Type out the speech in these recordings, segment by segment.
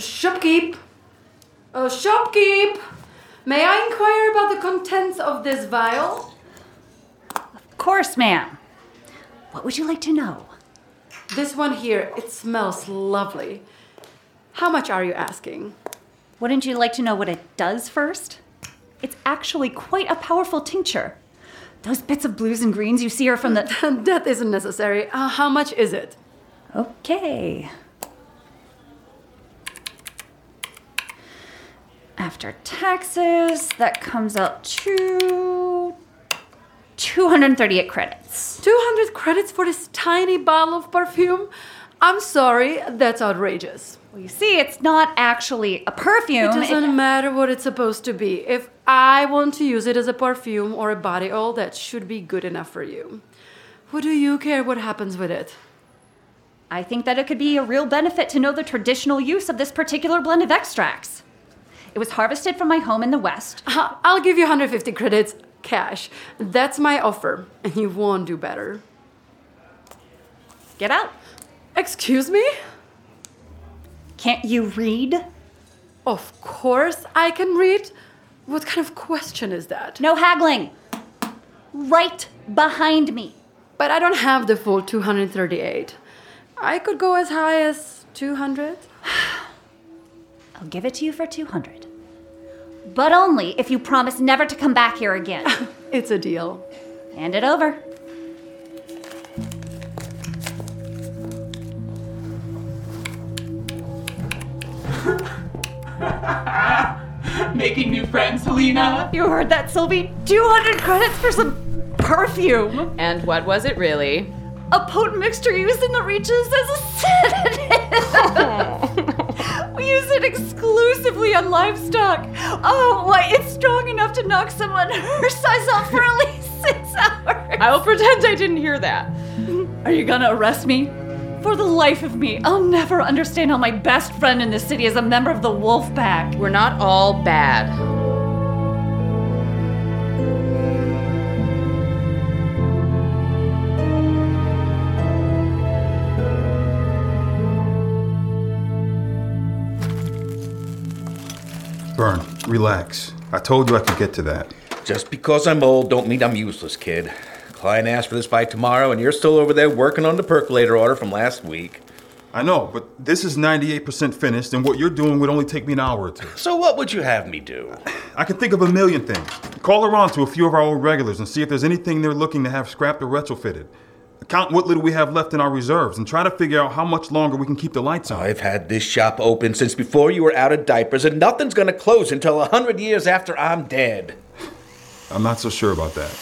Shopkeep! Uh, shopkeep! May I inquire about the contents of this vial? Of course, ma'am. What would you like to know? This one here, it smells lovely. How much are you asking? Wouldn't you like to know what it does first? It's actually quite a powerful tincture. Those bits of blues and greens you see are from the. that isn't necessary. Uh, how much is it? Okay. After taxes, that comes out to 238 credits. 200 credits for this tiny bottle of perfume? I'm sorry, that's outrageous. Well, you see, it's not actually a perfume. It doesn't matter what it's supposed to be. If I want to use it as a perfume or a body oil, that should be good enough for you. What do you care what happens with it? I think that it could be a real benefit to know the traditional use of this particular blend of extracts. It was harvested from my home in the West. Uh, I'll give you 150 credits cash. That's my offer, and you won't do better. Get out. Excuse me? Can't you read? Of course I can read. What kind of question is that? No haggling. Right behind me. But I don't have the full 238. I could go as high as 200. I'll give it to you for 200. But only if you promise never to come back here again. It's a deal. Hand it over. Making new friends, Helina? You heard that, Sylvie? 200 credits for some perfume. And what was it really? A potent mixture used in the reaches as a sedative. it exclusively on livestock. Oh, why, it's strong enough to knock someone her size off for at least six hours. I'll pretend I didn't hear that. Are you gonna arrest me? For the life of me, I'll never understand how my best friend in this city is a member of the Wolfpac. We're not all bad. Vern, relax. I told you I could get to that. Just because I'm old don't mean I'm useless, kid. Client asked for this fight tomorrow, and you're still over there working on the percolator order from last week. I know, but this is 98% finished, and what you're doing would only take me an hour or two. So what would you have me do? I can think of a million things. Call around to a few of our old regulars and see if there's anything they're looking to have scrapped or retrofitted. Count what little we have left in our reserves and try to figure out how much longer we can keep the lights on. I've had this shop open since before you were out of diapers, and nothing's gonna close until a hundred years after I'm dead. I'm not so sure about that.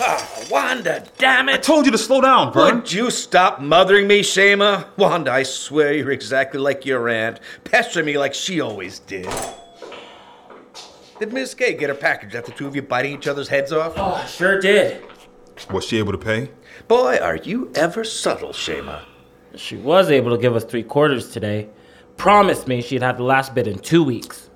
Oh, Wanda, damn it! I told you to slow down, Vern. Would you stop mothering me, Shaima? Wanda, I swear you're exactly like your aunt, pestering me like she always did. Did Miss Gay get her package after the two of you biting each other's heads off? Oh, sure did. Was she able to pay? Boy, are you ever subtle, Shaima. She was able to give us three quarters today. Promised me she'd have the last bit in two weeks.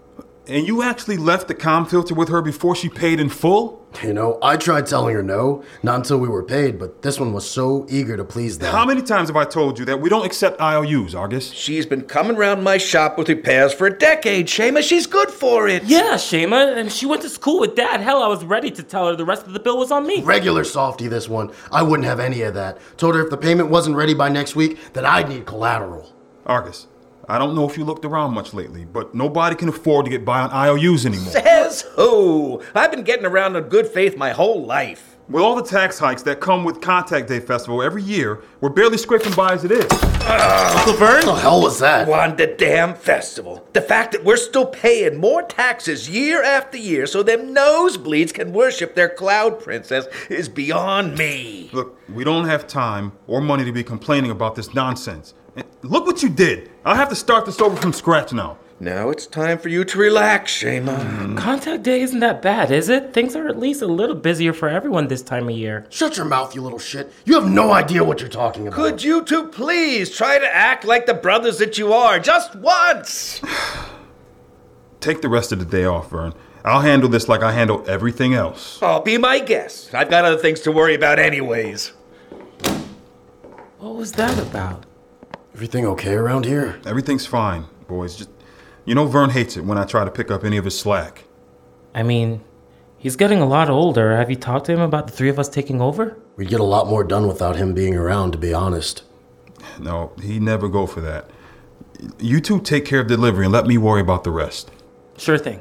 And you actually left the com filter with her before she paid in full? You know, I tried telling her no, not until we were paid, but this one was so eager to please them. How many times have I told you that we don't accept IOUs, Argus? She's been coming round my shop with repairs for a decade, Shaima. She's good for it. Yeah, Shaima, and she went to school with Dad. Hell, I was ready to tell her the rest of the bill was on me. Regular softy, this one. I wouldn't have any of that. Told her if the payment wasn't ready by next week, that I'd need collateral. Argus, I don't know if you looked around much lately, but nobody can afford to get by on IOUs anymore. Says who? I've been getting around in good faith my whole life. With all the tax hikes that come with Contact Day Festival every year, we're barely scraping by as it is. Ah. Uncle Vern? What the hell was that? Wanda damn festival. The fact that we're still paying more taxes year after year so them nosebleeds can worship their cloud princess is beyond me. Look, we don't have time or money to be complaining about this nonsense. And look what you did. I'll have to start this over from scratch now. Now it's time for you to relax, Shaima. Mm-hmm. Contact day isn't that bad, is it? Things are at least a little busier for everyone this time of year. Shut your mouth, you little shit. You have no idea what you're talking about. Could you two please try to act like the brothers that you are just once? Take the rest of the day off, Vern. I'll handle this like I handle everything else. Oh, be my guest. I've got other things to worry about, anyways. What was that about? Everything okay around here? Everything's fine, boys. Just you know Vern hates it when I try to pick up any of his slack. I mean, he's getting a lot older. Have you talked to him about the three of us taking over? We'd get a lot more done without him being around, to be honest. No, he'd never go for that. You two take care of delivery and let me worry about the rest. Sure thing.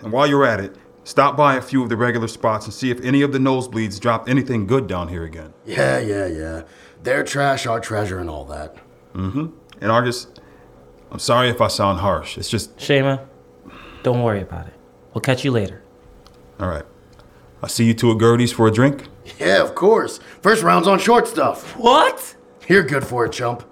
And while you're at it, stop by a few of the regular spots and see if any of the nosebleeds drop anything good down here again. Yeah, yeah, yeah. Their trash, our treasure, and all that. Mm hmm. And Argus, I'm sorry if I sound harsh. It's just, Shaima, don't worry about it. We'll catch you later. all right. I'll see you two at Gertie's for a drink. Yeah, of course. First round's on short stuff. What? You're good for it, chump.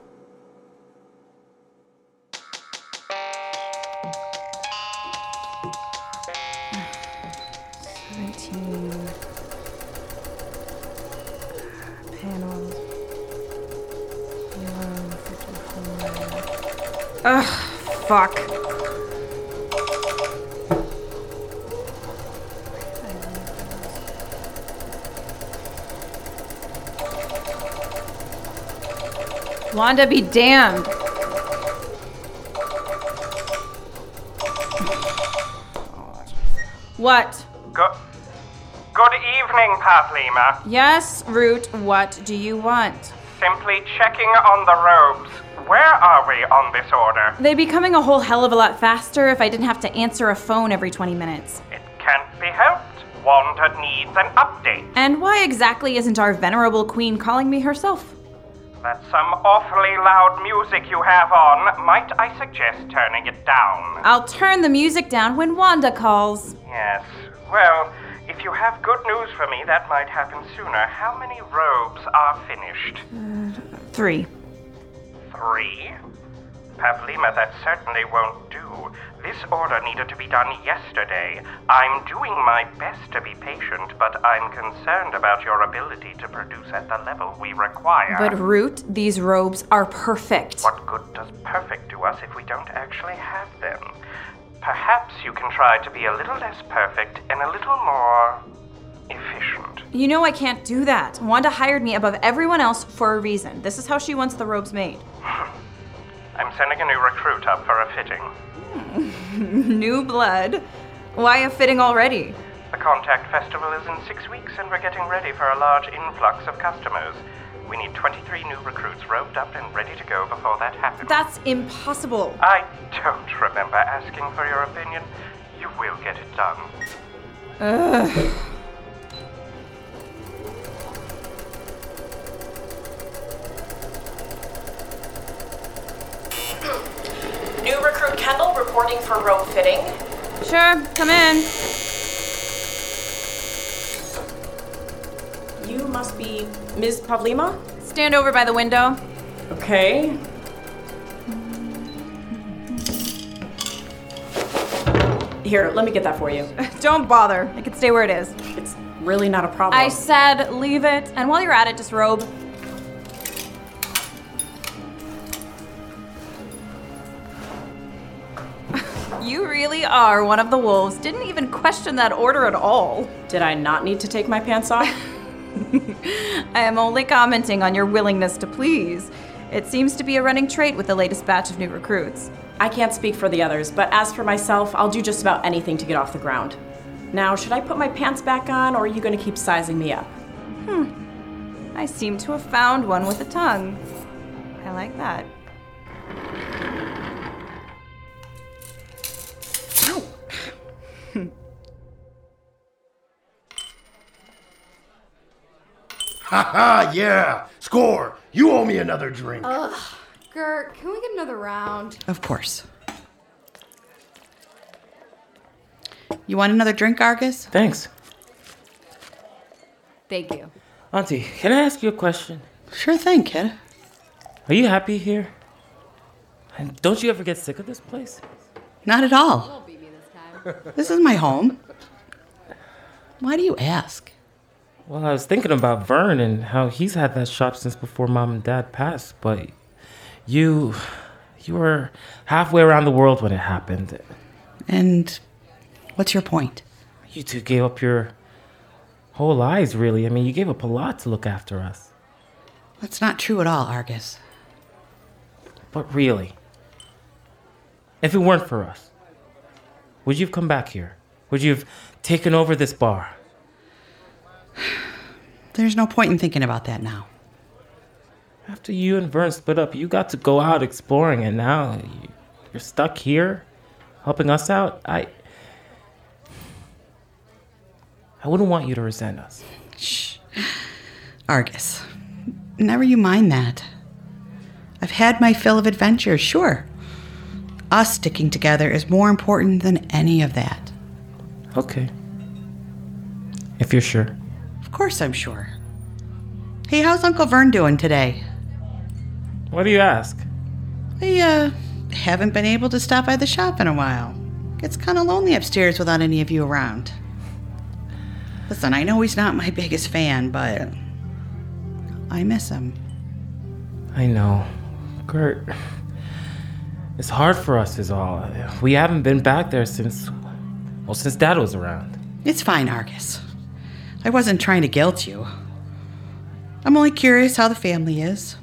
Fuck. Wanda be damned. What? Good, good evening, Pavlima. Yes, Root, what do you want? Simply checking on the robes. Where are we on this order? They'd be coming a whole hell of a lot faster if I didn't have to answer a phone every 20 minutes. It can't be helped. Wanda needs an update. And why exactly isn't our venerable queen calling me herself? That's some awfully loud music you have on. Might I suggest turning it down? I'll turn the music down when Wanda calls. Yes. Well, if you have good news for me, that might happen sooner. How many robes are finished? Three. Three? Pavlima, that certainly won't do. This order needed to be done yesterday. I'm doing my best to be patient, but I'm concerned about your ability to produce at the level we require. But Root, these robes are perfect. What good does perfect do us if we don't actually have them? Perhaps you can try to be a little less perfect and a little more efficient. You know I can't do that. Wanda hired me above everyone else for a reason. This is how she wants the robes made. I'm sending a new recruit up for a fitting. Hmm. New blood. Why a fitting already? The Contact Festival is in six weeks, and we're getting ready for a large influx of customers. We need 23 new recruits robed up and ready to go before that happens. That's impossible. I don't remember asking for your opinion. You will get it done. New recruit Kendall reporting for robe fitting. Sure, come in. You must be Ms. Pavlima? Stand over by the window. Okay. Here, let me get that for you. Don't bother. It can stay where it is. It's really not a problem. I said leave it, and while you're at it, disrobe. Are one of the wolves. Didn't even question that order at all. Did I not need to take my pants off? I am only commenting on your willingness to please. It seems to be a running trait with the latest batch of new recruits. I can't speak for the others, but as for myself, I'll do just about anything to get off the ground. Now, should I put my pants back on, or are you going to keep sizing me up? Hmm. I seem to have found one with a tongue. I like that. Ha ha, yeah! Score! You owe me another drink. Ugh. Gert, can we get another round? Of course. You want another drink, Argus? Thanks. Thank you. Auntie, can I ask you a question? Sure thing, kid. Are you happy here? And don't you ever get sick of this place? Not at all. This is my home. Why do you ask? Well, I was thinking about Vern and how he's had that shop since before mom and dad passed, but you you were halfway around the world when it happened. And what's your point? You two gave up your whole lives, really. I mean, you gave up a lot to look after us. That's not true at all, Argus. But really, if it weren't for us, would you have come back here? Would you have taken over this bar? There's no point in thinking about that now. After you and Vern split up, you got to go out exploring, and now you're stuck here, helping us out. I, I wouldn't want you to resent us. Shh, Argus. Never you mind that. I've had my fill of adventures, sure. Us sticking together is more important than any of that. Okay. If you're sure. Of course I'm sure. Hey, how's Uncle Vern doing today? What do you ask? I, uh, haven't been able to stop by the shop in a while. Gets kind of lonely upstairs without any of you around. Listen, I know he's not my biggest fan, but I miss him. I know. Gert. It's hard for us, is all. We haven't been back there since. Well, since Dad was around. It's fine, Argus. I wasn't trying to guilt you. I'm only curious how the family is.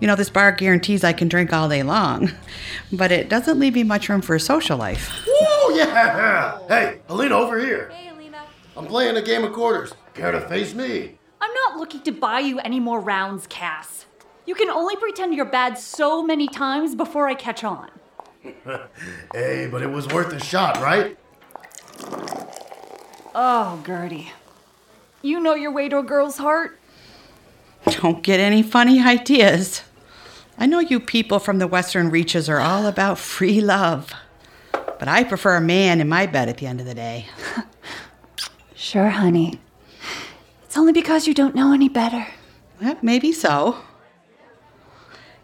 You know, this bar guarantees I can drink all day long, but it doesn't leave me much room for a social life. Woo, yeah! Hey, Alina, over here. Hey, Alina. I'm playing a game of quarters. Care to face me? I'm not looking to buy you any more rounds, Cas. You can only pretend you're bad so many times before I catch on. hey, but it was worth a shot, right? Oh, Gertie. You know your way to a girl's heart. Don't get any funny ideas. I know you people from the Western Reaches are all about free love. But I prefer a man in my bed at the end of the day. sure, honey. It's only because you don't know any better. Well, maybe so.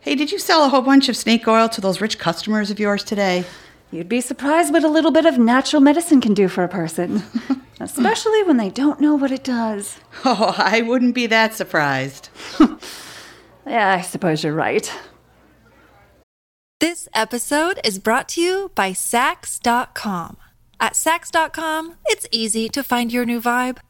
Hey, did you sell a whole bunch of snake oil to those rich customers of yours today? You'd be surprised what a little bit of natural medicine can do for a person, especially when they don't know what it does. Oh, I wouldn't be that surprised. yeah, I suppose you're right. This episode is brought to you by Saks.com. At Saks.com, it's easy to find your new vibe.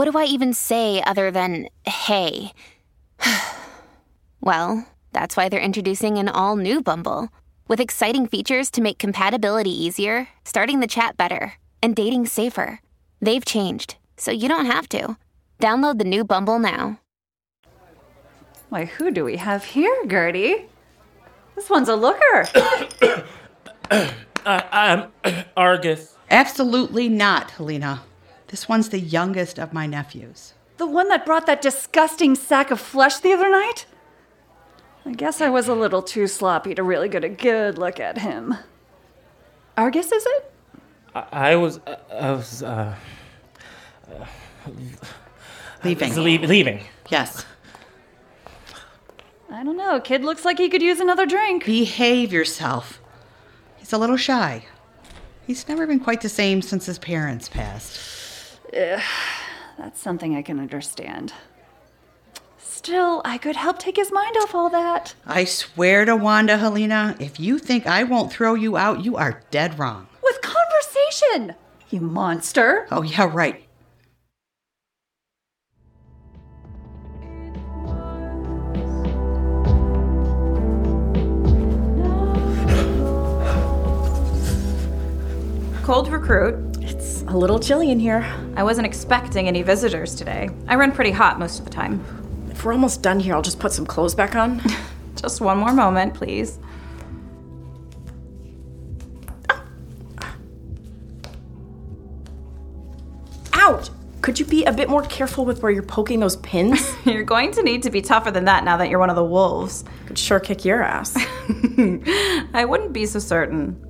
what do I even say other than hey? well, that's why they're introducing an all new Bumble with exciting features to make compatibility easier, starting the chat better, and dating safer. They've changed, so you don't have to. Download the new Bumble now. Why, who do we have here, Gertie? This one's a looker. I'm Argus. Absolutely not, Helina. This one's the youngest of my nephews. the one that brought that disgusting sack of flesh the other night? I guess I was a little too sloppy to really get a good look at him. Argus, is it? I, I was, I was, uh, Leaving. was leave, leaving. Yes. I don't know. Kid looks like he could use another drink. Behave yourself. He's a little shy. He's never been quite the same since his parents passed. Ugh, that's something I can understand. Still, I could help take his mind off all that. I swear to Wanda, Helina, if you think I won't throw you out, you are dead wrong. With conversation! You monster! Oh, yeah, right. Cold recruit. A little chilly in here. I wasn't expecting any visitors today. I run pretty hot most of the time. If we're almost done here, I'll just put some clothes back on. just one more moment, please. Ah! Ouch! Could you be a bit more careful with where you're poking those pins? You're going to need to be tougher than that now that you're one of the wolves. Could sure kick your ass. I wouldn't be so certain.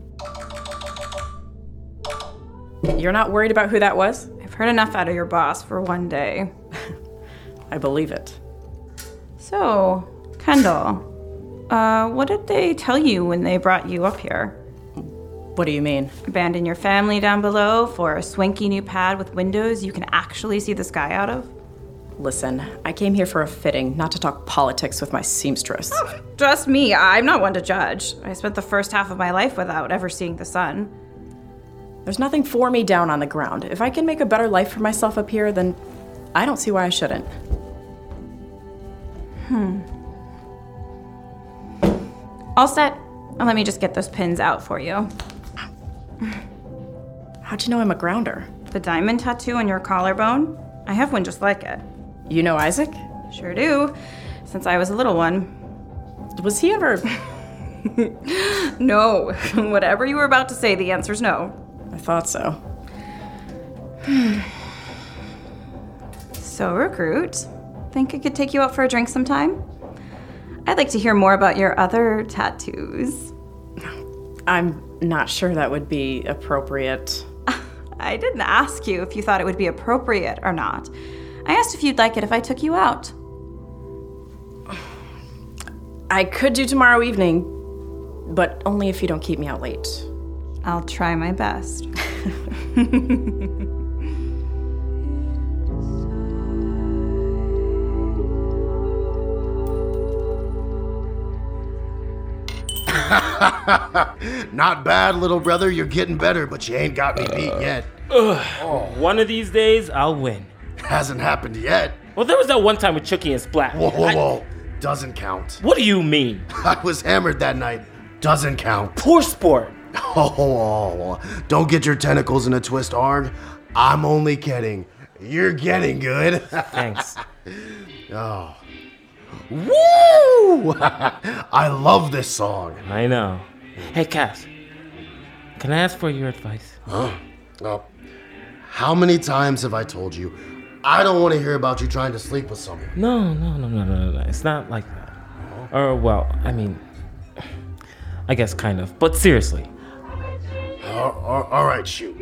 You're not worried about who that was? I've heard enough out of your boss for one day. I believe it. So, Kendall, uh, what did they tell you when they brought you up here? What do you mean? Abandon your family down below for a swanky new pad with windows you can actually see the sky out of? Listen, I came here for a fitting, not to talk politics with my seamstress. Trust me, I'm not one to judge. I spent the first half of my life without ever seeing the sun. There's nothing for me down on the ground. If I can make a better life for myself up here, then I don't see why I shouldn't. Hmm. All set. Now let me just get those pins out for you. How'd you know I'm a grounder? The diamond tattoo on your collarbone? I have one just like it. You know Isaac? Sure do. Since I was a little one. Was he ever. no. Whatever you were about to say, the answer's no. I thought so. so, recruit, think I could take you out for a drink sometime? I'd like to hear more about your other tattoos. I'm not sure that would be appropriate. I didn't ask you if you thought it would be appropriate or not. I asked if you'd like it if I took you out. I could do tomorrow evening, but only if you don't keep me out late. I'll try my best. Not bad, little brother. You're getting better, but you ain't got me beat yet. Ugh, One of these days, I'll win. Hasn't happened yet. Well, there was that one time with Chucky and Splat. Whoa, whoa, I- whoa. Doesn't count. what do you mean? I was hammered that night. Doesn't count. Poor sport. Oh, don't get your tentacles in a twist, Arg. I'm only kidding. You're getting good. Thanks. oh. Woo! I love this song. I know. Hey, Cas. Can I ask for your advice? Huh? Oh. How many times have I told you I don't want to hear about you trying to sleep with someone? No, no, no, no, no, no. It's not like that. Or, well, I mean, I guess kind of. But seriously, All- all- all right, shoot.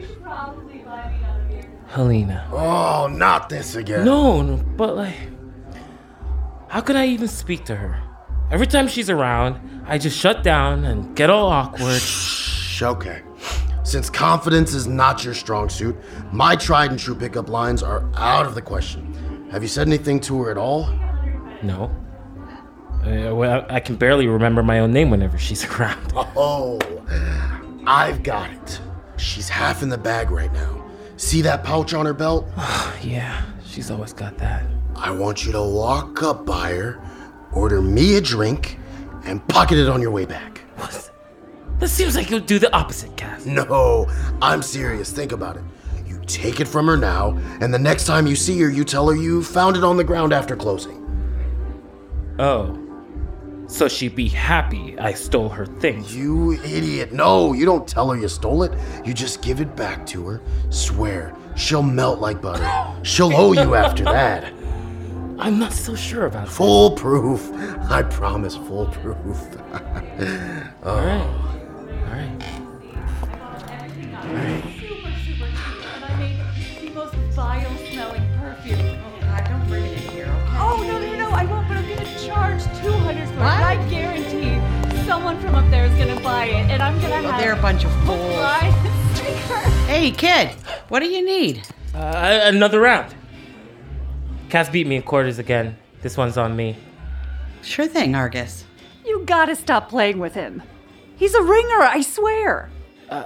Helina. Oh, not this again. No, no, but like, how could I even speak to her? Every time she's around, I just shut down and get all awkward. Shh, okay. Since confidence is not your strong suit, my tried and true pickup lines are out of the question. Have you said anything to her at all? No. Uh, well, I can barely remember my own name whenever she's around. Oh, I've got it. She's half in the bag right now. See that pouch on her belt? yeah, she's always got that. I want you to walk up by her, order me a drink, and pocket it on your way back. What? That seems like you'll do the opposite, Cas. No, I'm serious. Think about it. You take it from her now, and the next time you see her, you tell her you found it on the ground after closing. Oh. So she'd be happy I stole her thing. You idiot. No, you don't tell her you stole it. You just give it back to her. Swear, she'll melt like butter. She'll owe you after that. I'm not so sure about that. Full. I promise, foolproof. proof. oh. All right. All right. Super, super someone from up there is gonna buy it, and I'm gonna Well, have. they're a bunch of fools. Fly sticker. Hey, kid, what do you need? Uh, another round. Cas beat me in quarters again. This one's on me. Sure thing, Argus. You gotta stop playing with him. He's a ringer, I swear. Uh,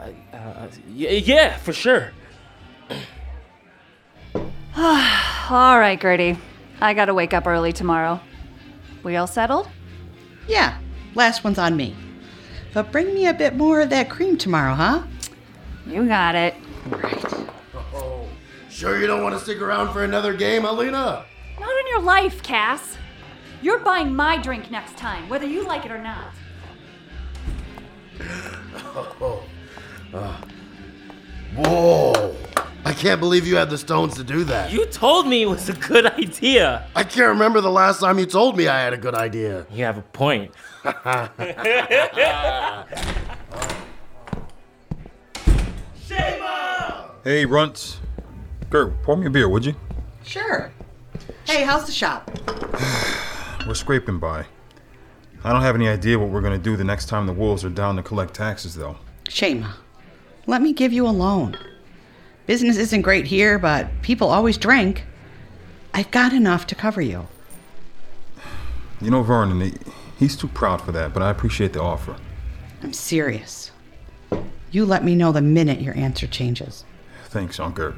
y- yeah, for sure. all right, Gertie. I gotta wake up early tomorrow. We all settled? Yeah, last one's on me. But bring me a bit more of that cream tomorrow, huh? You got it. Right. Oh, sure you don't want to stick around for another game, Alina? Not on your life, Cas. You're buying my drink next time, whether you like it or not. Oh. Uh, whoa. I can't believe you had the stones to do that. You told me it was a good idea. I can't remember the last time you told me I had a good idea. You have a point. Hey, Runts. Gert, pour me a beer, would you? Sure. Hey, how's the shop? We're scraping by. I don't have any idea what we're gonna do the next time the wolves are down to collect taxes, though. Shaima, let me give you a loan. Business isn't great here, but people always drink. I've got enough to cover you. You know, Vernon, he, he's too proud for that, but I appreciate the offer. I'm serious. You let me know the minute your answer changes. Thanks, Aunt Gert.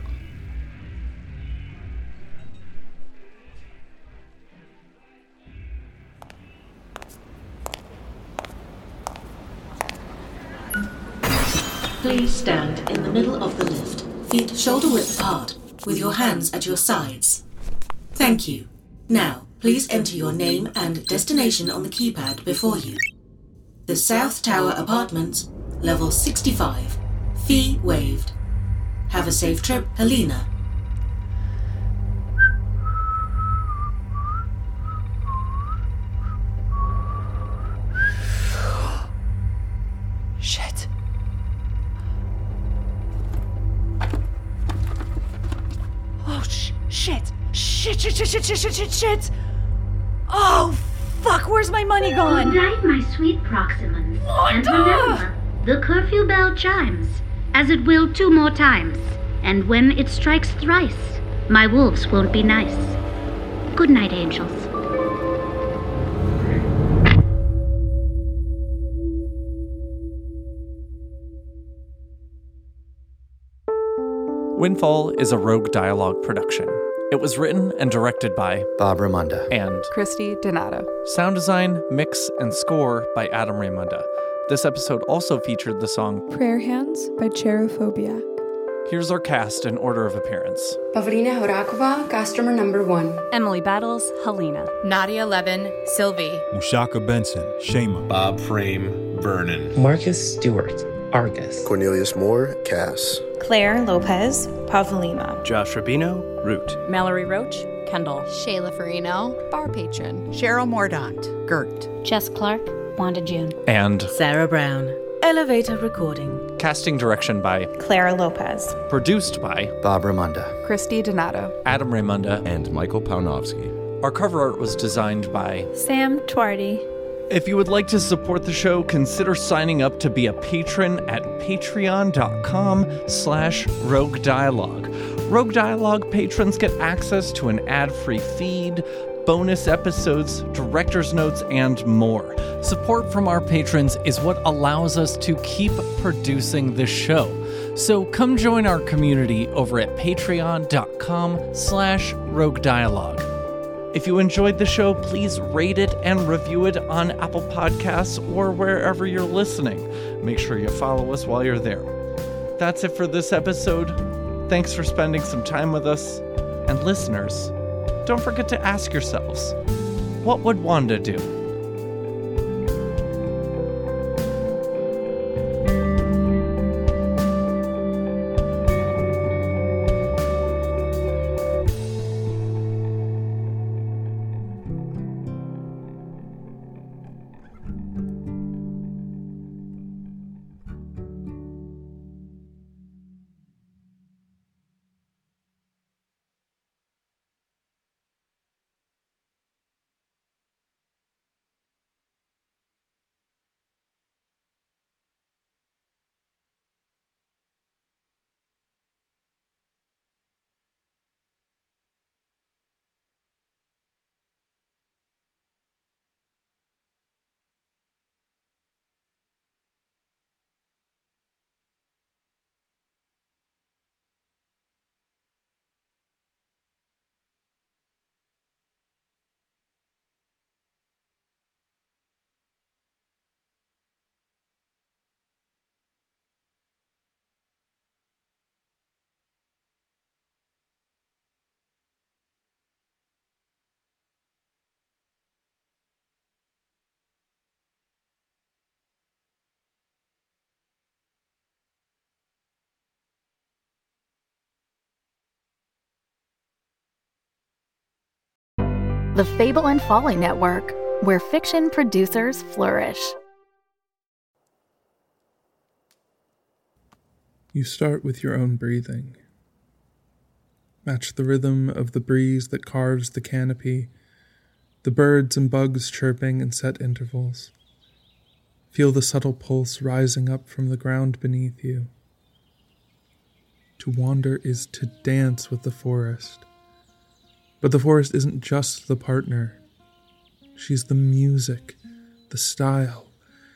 Please stand in the middle of the lift, feet shoulder width apart, with your hands at your sides. Thank you. Now, please enter your name and destination on the keypad before you. The South Tower Apartments, level 65. Fee waived. Have a safe trip, Helina. Shit. Shit, shit, shit, shit, shit, shit, shit, shit. Oh, fuck, where's my money gone? Good night, my sweet Proximans. And remember, the curfew bell chimes, as it will two more times. And when it strikes thrice, my wolves won't be nice. Good night, angels. Windfall is a Rogue Dialogue production. It was written and directed by Bob Raymonda and Christie Donato. Sound design, mix, and score by Adam Raymonda. This episode also featured the song Prayer Hands by Cherophobia. Here's our cast in order of appearance. Pavlina Horakova, customer number one. Emily Battles, Helina. Nadia Levin, Sylvie. Mushaka Benson, Shaima. Bob Frame, Vernon. Marcus Stewart, Argus. Cornelius Moore, Cas. Claire Lopez, Pavlima. Josh Rabino, Root. Mallory Roach, Kendall. Shayla Farino, bar patron. Cheryl Mordaunt, Gert. Jess Clark, Wanda June. And Sarah Brown, Elevator Recording. casting direction by Claire Lopez. produced by Bob Raymonda. Christie Donato. Adam Raymonda. And Michael Paunovsky. Our cover art was designed by Sam Twardy. If you would like to support the show, consider signing up to be a patron at patreon.com slash rogue dialogue. Rogue Dialogue patrons get access to an ad-free feed, bonus episodes, director's notes, and more. Support from our patrons is what allows us to keep producing this show. So come join our community over at patreon.com slash rogue dialogue. If you enjoyed the show, please rate it and review it on Apple Podcasts or wherever you're listening. Make sure you follow us while you're there. That's it for this episode. Thanks for spending some time with us. And listeners, don't forget to ask yourselves what would Wanda do? The Fable and Folly Network, where fiction producers flourish. You start with your own breathing. Match the rhythm of the breeze that carves the canopy, the birds and bugs chirping in set intervals. Feel the subtle pulse rising up from the ground beneath you. To wander is to dance with the forest. But the forest isn't just the partner. She's the music, the style.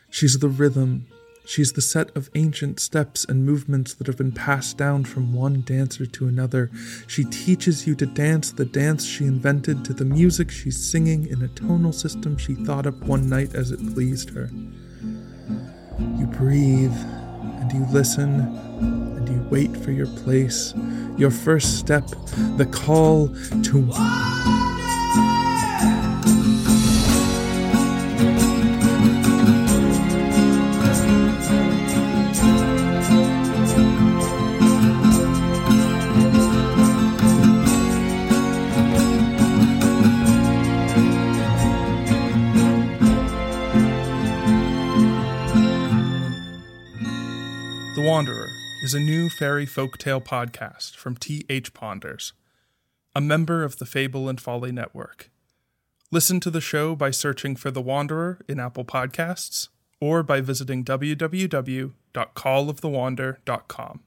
She's the rhythm. She's the set of ancient steps and movements that have been passed down from one dancer to another. She teaches you to dance the dance she invented to the music she's singing in a tonal system she thought up one night as it pleased her. You breathe and you listen and you wait for your place, your first step, the call to. Is a new fairy folktale podcast from T.H. Ponders, a member of the Fable and Folly Network. Listen to the show by searching for The Wanderer in Apple Podcasts or by visiting www.callofthewander.com.